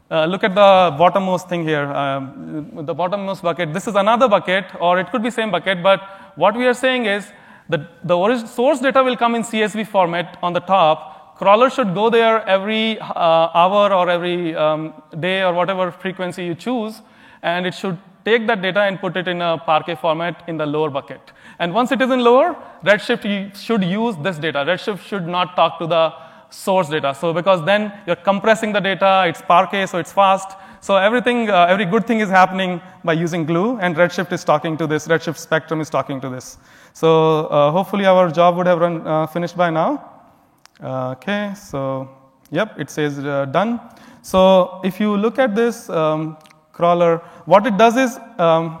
uh, look at the bottommost thing here, um, the bottommost bucket. This is another bucket, or it could be same bucket, but what we are saying is that the source data will come in CSV format on the top, crawler should go there every uh, hour or every um, day or whatever frequency you choose, and it should take that data and put it in a Parquet format in the lower bucket. And once it is in lower, Redshift should use this data. Redshift should not talk to the source data. So because then you're compressing the data, it's Parquet, so it's fast. So everything, uh, every good thing is happening by using Glue, and Redshift is talking to this. Redshift Spectrum is talking to this. So uh, hopefully our job would have run uh, finished by now. Okay, so yep, it says uh, done. So if you look at this um, crawler, what it does is, um,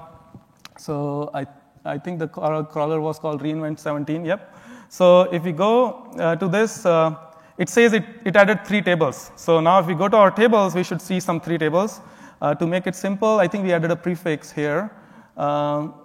so I, I think the crawler was called reinvent 17, yep. So if we go uh, to this, uh, it says it, it added three tables. So now if we go to our tables, we should see some three tables. Uh, to make it simple, I think we added a prefix here. Um,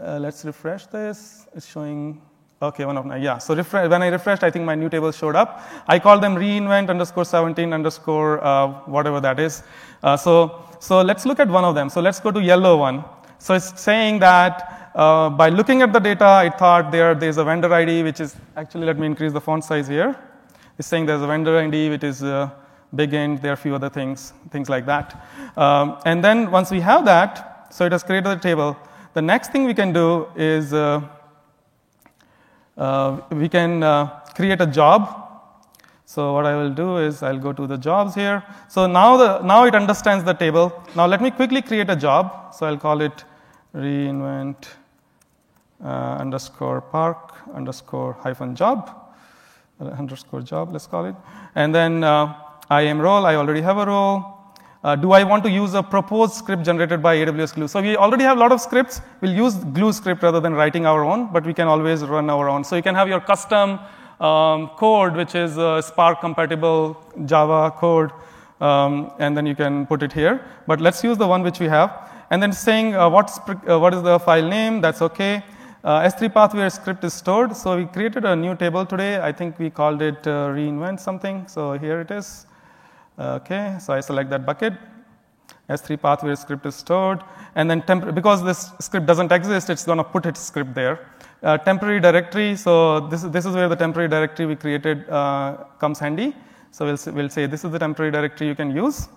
uh, let's refresh this. It's showing Okay, one of nine. Yeah. So when I refreshed, I think my new table showed up. I call them reinvent underscore 17 underscore uh, whatever that is. Uh, so so let's look at one of them. So let's go to yellow one. So it's saying that uh, by looking at the data, it thought there there's a vendor ID, which is actually let me increase the font size here. It's saying there's a vendor ID, which is uh, big int. There are a few other things, things like that. Um, and then once we have that, so it has created the table. The next thing we can do is uh, we can uh, create a job. So what I will do is I'll go to the jobs here. So now, the, now it understands the table. Now let me quickly create a job. So I'll call it reinvent uh, underscore park underscore hyphen job underscore job, let's call it. And then uh, IAM role, I already have a role. Uh, do I want to use a proposed script generated by AWS Glue? So we already have a lot of scripts. We'll use Glue script rather than writing our own, but we can always run our own. So you can have your custom um, code, which is Spark compatible Java code, um, and then you can put it here. But let's use the one which we have. And then saying uh, what's, uh, what is the file name, that's okay. Uh, S3 path where script is stored. So we created a new table today. I think we called it uh, reinvent something. So here it is. Okay, so I select that bucket. S3 path where script is stored. And then temp- because this script doesn't exist, it's going to put its script there. Uh, temporary directory, so this is, this is where the temporary directory we created uh, comes handy. So we'll, we'll say this is the temporary directory you can use.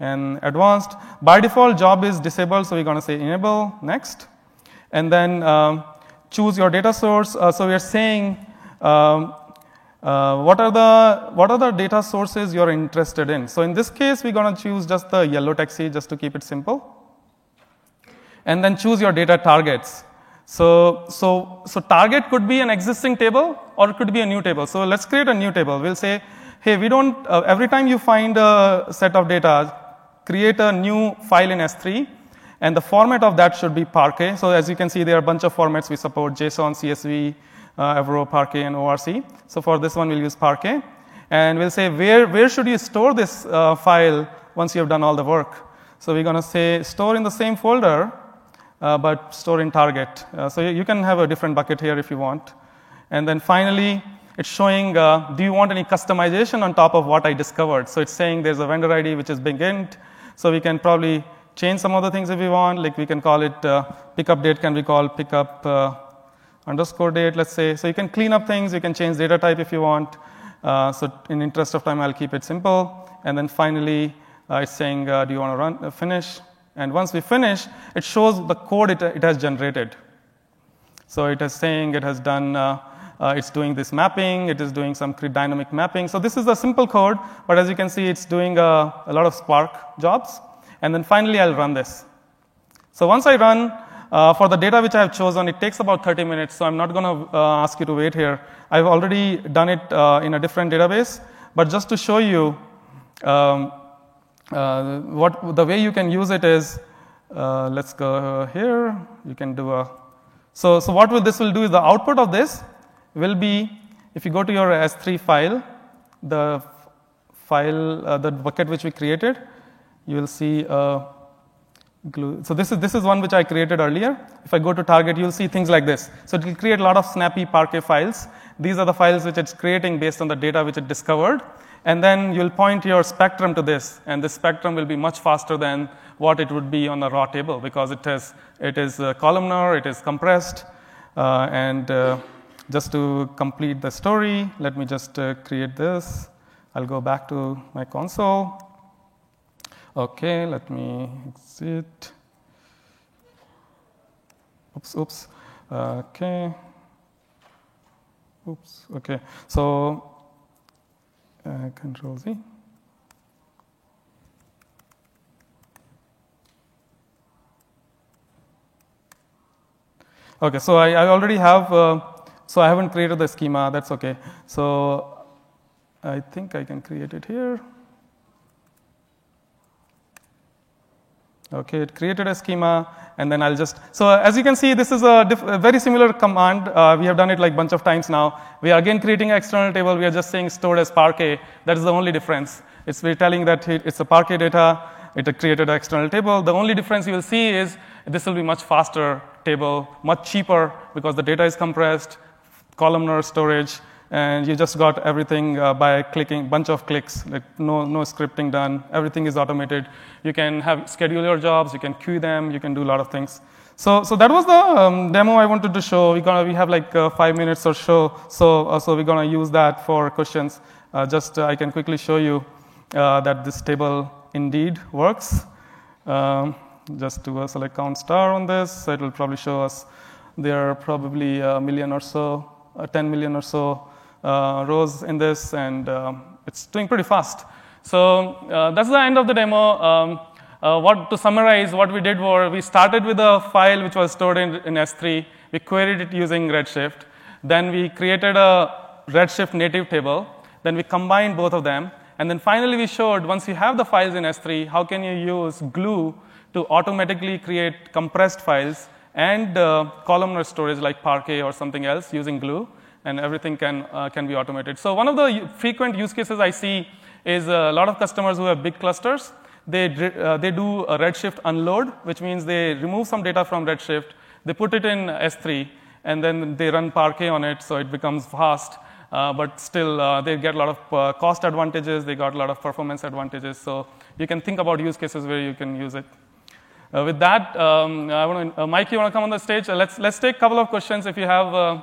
And advanced, by default, job is disabled, so we're going to say enable, next. And then um, choose your data source. Uh, so we are saying um, uh, what, are the, what are the data sources you're interested in. So in this case, we're going to choose just the yellow taxi just to keep it simple. And then choose your data targets. So, so, so target could be an existing table or it could be a new table. So let's create a new table. We'll say, hey, we don't, uh, every time you find a set of data, create a new file in S3 and the format of that should be Parquet. So as you can see, there are a bunch of formats we support, JSON, CSV, uh, Avro, Parquet, and ORC. So for this one, we'll use Parquet. And we'll say, where, where should you store this uh, file once you have done all the work? So we're going to say, store in the same folder, uh, but store in target. Uh, so you can have a different bucket here if you want. And then finally, it's showing, uh, do you want any customization on top of what I discovered? So it's saying there's a vendor ID which is big int. So we can probably change some other things if we want. Like we can call it uh, pickup date can be called pickup uh, underscore date, let's say. So you can clean up things. You can change data type if you want. Uh, so in interest of time, I'll keep it simple. And then finally, uh, it's saying, uh, do you want to run uh, finish? And once we finish, it shows the code it, it has generated. So it is saying it has done. it's doing this mapping, it is doing some dynamic mapping. So, this is a simple code, but as you can see, it's doing a lot of Spark jobs. And then finally, I'll run this. So once I run, uh, for the data which I have chosen, it takes about 30 minutes, so I'm not going to uh, ask you to wait here. I've already done it uh, in a different database, but just to show you um, uh, what the way you can use it is, uh, let's go here. You can do a so so what will this will do is the output of this will be if you go to your S3 file, the file uh, the bucket which we created, you will see. So this is, this is one which I created earlier. If I go to target, you'll see things like this. So it will create a lot of snappy Parquet files. These are the files which it's creating based on the data which it discovered. And then you'll point your spectrum to this, and this spectrum will be much faster than what it would be on a raw table because it is, it is uh, columnar, it is compressed. Uh, and uh, just to complete the story, let me just uh, create this. I'll go back to my console. Okay, let me exit. Oops, oops. Okay. Oops, okay. So, uh, Control Z. Okay, so I, I already have, uh, so I haven't created the schema, that's okay. So I think I can create it here. Okay, it created a schema, and then I'll just, so as you can see, this is a, diff, a very similar command. Uh, we have done it like a bunch of times now. We are again creating an external table. We are just saying stored as Parquet. That is the only difference. It's we're telling that it's a Parquet data. It created an external table. The only difference you will see is this will be much faster table, much cheaper because the data is compressed, columnar storage, and you just got everything uh, by clicking bunch of clicks like no, no scripting done everything is automated you can have schedule your jobs you can queue them you can do a lot of things so, so that was the um, demo I wanted to show. We're gonna, we have like uh, five minutes or so, so, uh, so we're going to use that for questions. Uh, just uh, I can quickly show you uh, that this table indeed works. Um, just do a select count star on this. So it will probably show us there are probably a million or so, uh, 10 million or so rows in this, and uh, it's doing pretty fast. So uh, that's the end of the demo. Um, uh, what to summarize, what we did was we started with a file which was stored in, in, S3. We queried it using Redshift. Then we created a Redshift native table. Then we combined both of them. And then finally we showed once you have the files in S3, how can you use Glue to automatically create compressed files and uh, columnar storage like Parquet or something else using Glue and everything can, uh, can be automated. So one of the frequent use cases I see is a lot of customers who have big clusters. They, uh, they do a Redshift unload, which means they remove some data from Redshift, they put it in S3, and then they run Parquet on it, so it becomes fast. Uh, but still, uh, they get a lot of uh, cost advantages, they got a lot of performance advantages. So you can think about use cases where you can use it. Uh, with that, um, I want to, Mike, you want to come on the stage? let's, let's take a couple of questions if you have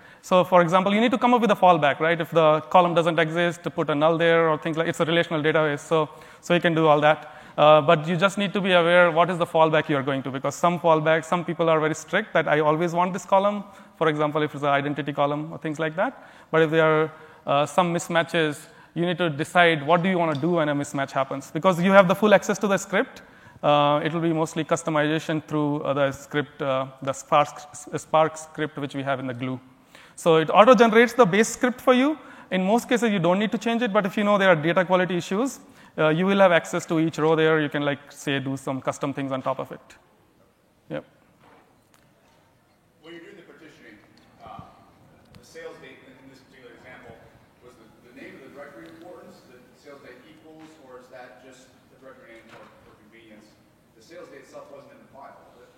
So, for example, you need to come up with a fallback, right? If the column doesn't exist, to put a null there or things like it's a relational database, so so you can do all that. Uh, but you just need to be aware what is the fallback you are going to because some fallbacks, some people are very strict that I always want this column. For example, if it's an identity column or things like that. But if there are uh, some mismatches, you need to decide what do you want to do when a mismatch happens because you have the full access to the script. Uh, it will be mostly customization through uh, the script, uh, the Spark, Spark script which we have in the glue. So it auto generates the base script for you. In most cases, you don't need to change it, but if you know there are data quality issues, uh, you will have access to each row there. You can, like, say, do some custom things on top of it. Yep. When you're doing the partitioning, uh, the sales date in this particular example, was the, the name of the directory important, the sales date equals, or is that just the directory name for, for convenience? The sales date itself wasn't in the file, was it?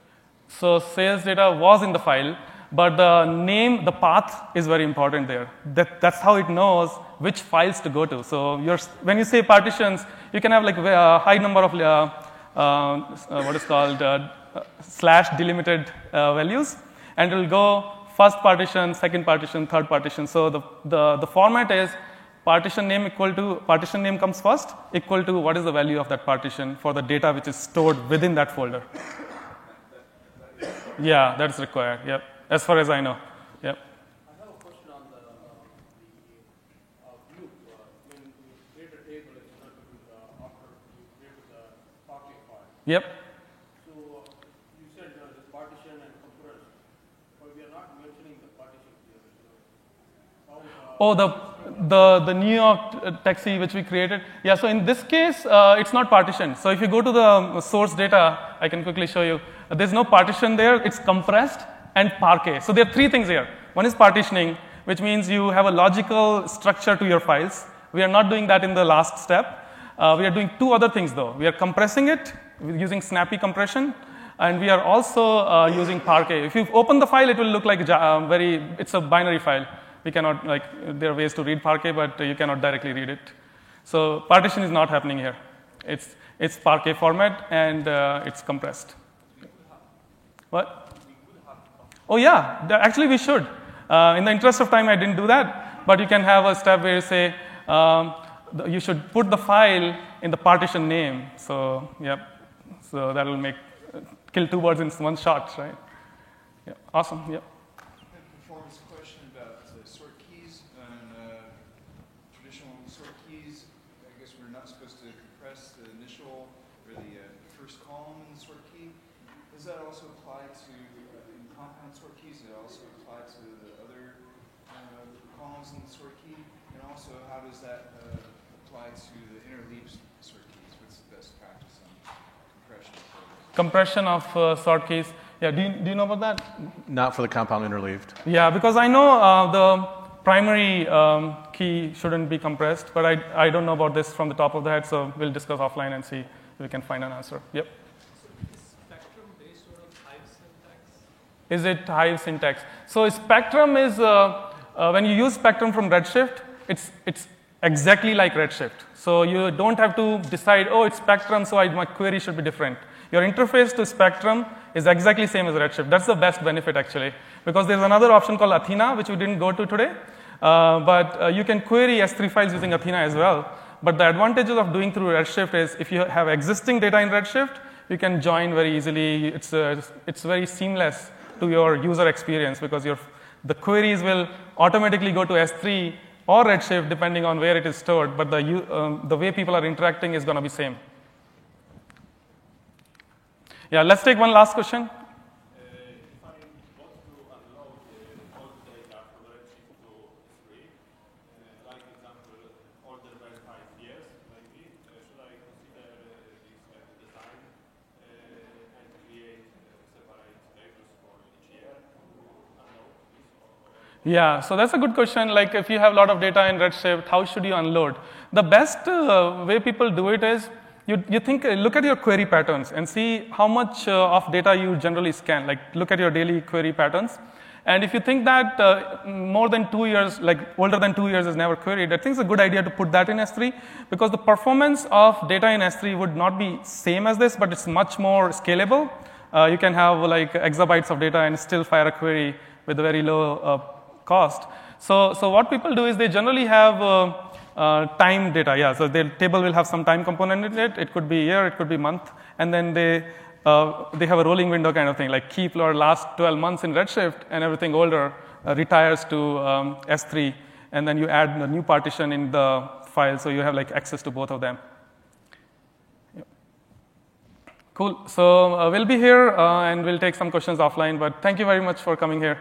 So sales data was in the file, but the name, the path is very important there. That, that's how it knows which files to go to. So when you say partitions, you can have like a high number of uh, uh, what is called uh, slash delimited uh, values, and it will go first partition, second partition, third partition. So the, the, the format is partition name equal to partition name comes first equal to what is the value of that partition for the data which is stored within that folder. Yeah, that's required. Yep as far as I know. Yep. I have a question on the, the view. When you table, it's not to after you create the Parquet file. Yep. So uh, you said uh, this partition and compress, but we are not mentioning the partition here. So how, uh, Oh, the the the New York uh, taxi which we created. Yeah. So in this case, uh, it's not partitioned. So if you go to the source data, I can quickly show you. There's no partition there. It's compressed and Parquet. So there are three things here. One is partitioning, which means you have a logical structure to your files. We are not doing that in the last step. Uh, we are doing two other things though. We are compressing it using snappy compression, and we are also uh, using Parquet. If you open the file, it will look like uh, very, it's a binary file. We cannot, like, there are ways to read Parquet, but you cannot directly read it. So partition is not happening here. It's, it's Parquet format and uh, it's compressed. What? Oh, yeah, actually, we should. Uh, in the interest of time, I didn't do that, but you can have a step where you say um, you should put the file in the partition name. So, yep, so that will make kill two birds in one shot, right? Yeah, awesome. Yep. Performance question about uh, sort keys and uh, traditional sort keys. I guess we're not supposed to compress the initial or the uh, first column in the sort key. Does that also apply to compound sort keys, it also apply to the other uh, columns in the sort key? And also, how does that uh, apply to the interleaved sort keys? What's the best practice on compression? Compression of uh, sort keys. Yeah, do you, do you know about that? Not for the compound interleaved. Yeah, because I know uh, the primary um, key shouldn't be compressed, but I, I don't know about this from the top of the head, so we'll discuss offline and see if we can find an answer. Yep. Is it Hive syntax? So Spectrum is, uh, uh, when you use Spectrum from Redshift, it's, it's exactly like Redshift. So you don't have to decide, oh, it's Spectrum, so I, my query should be different. Your interface to Spectrum is exactly same as Redshift. That's the best benefit actually, because there's another option called Athena, which we didn't go to today. Uh, but uh, you can query S3 files using Athena as well. But the advantages of doing through Redshift is if you have existing data in Redshift, you can join very easily. It's, uh, it's very seamless to your user experience because your, the queries will automatically go to S3 or Redshift depending on where it is stored, but the, um, the way people are interacting is going to be same. Yeah, let's take one last question. Yeah, so that's a good question. Like, if you have a lot of data in Redshift, how should you unload? The best uh, way people do it is you, you think, uh, look at your query patterns and see how much uh, of data you generally scan. Like, look at your daily query patterns And if you think that uh, more than two years, like older than two years, is never queried, I think it's a good idea to put that in S3 because the performance of data in S3 would not be same as this, but it's much more scalable. Uh, you can have like exabytes of data and still fire a query with a very low uh, cost. So, so what people do is they generally have uh, time data. Yeah, so the table will have some time component in it. It could be year, it could be month, and then they uh, they have a rolling window kind of thing, like keep your last 12 months in Redshift, and everything older uh, retires to um, S3, and then you add a new partition in the file, so you have like access to both of them. Cool. So uh, we'll be here, uh, and we'll take some questions offline. But thank you very much for coming here.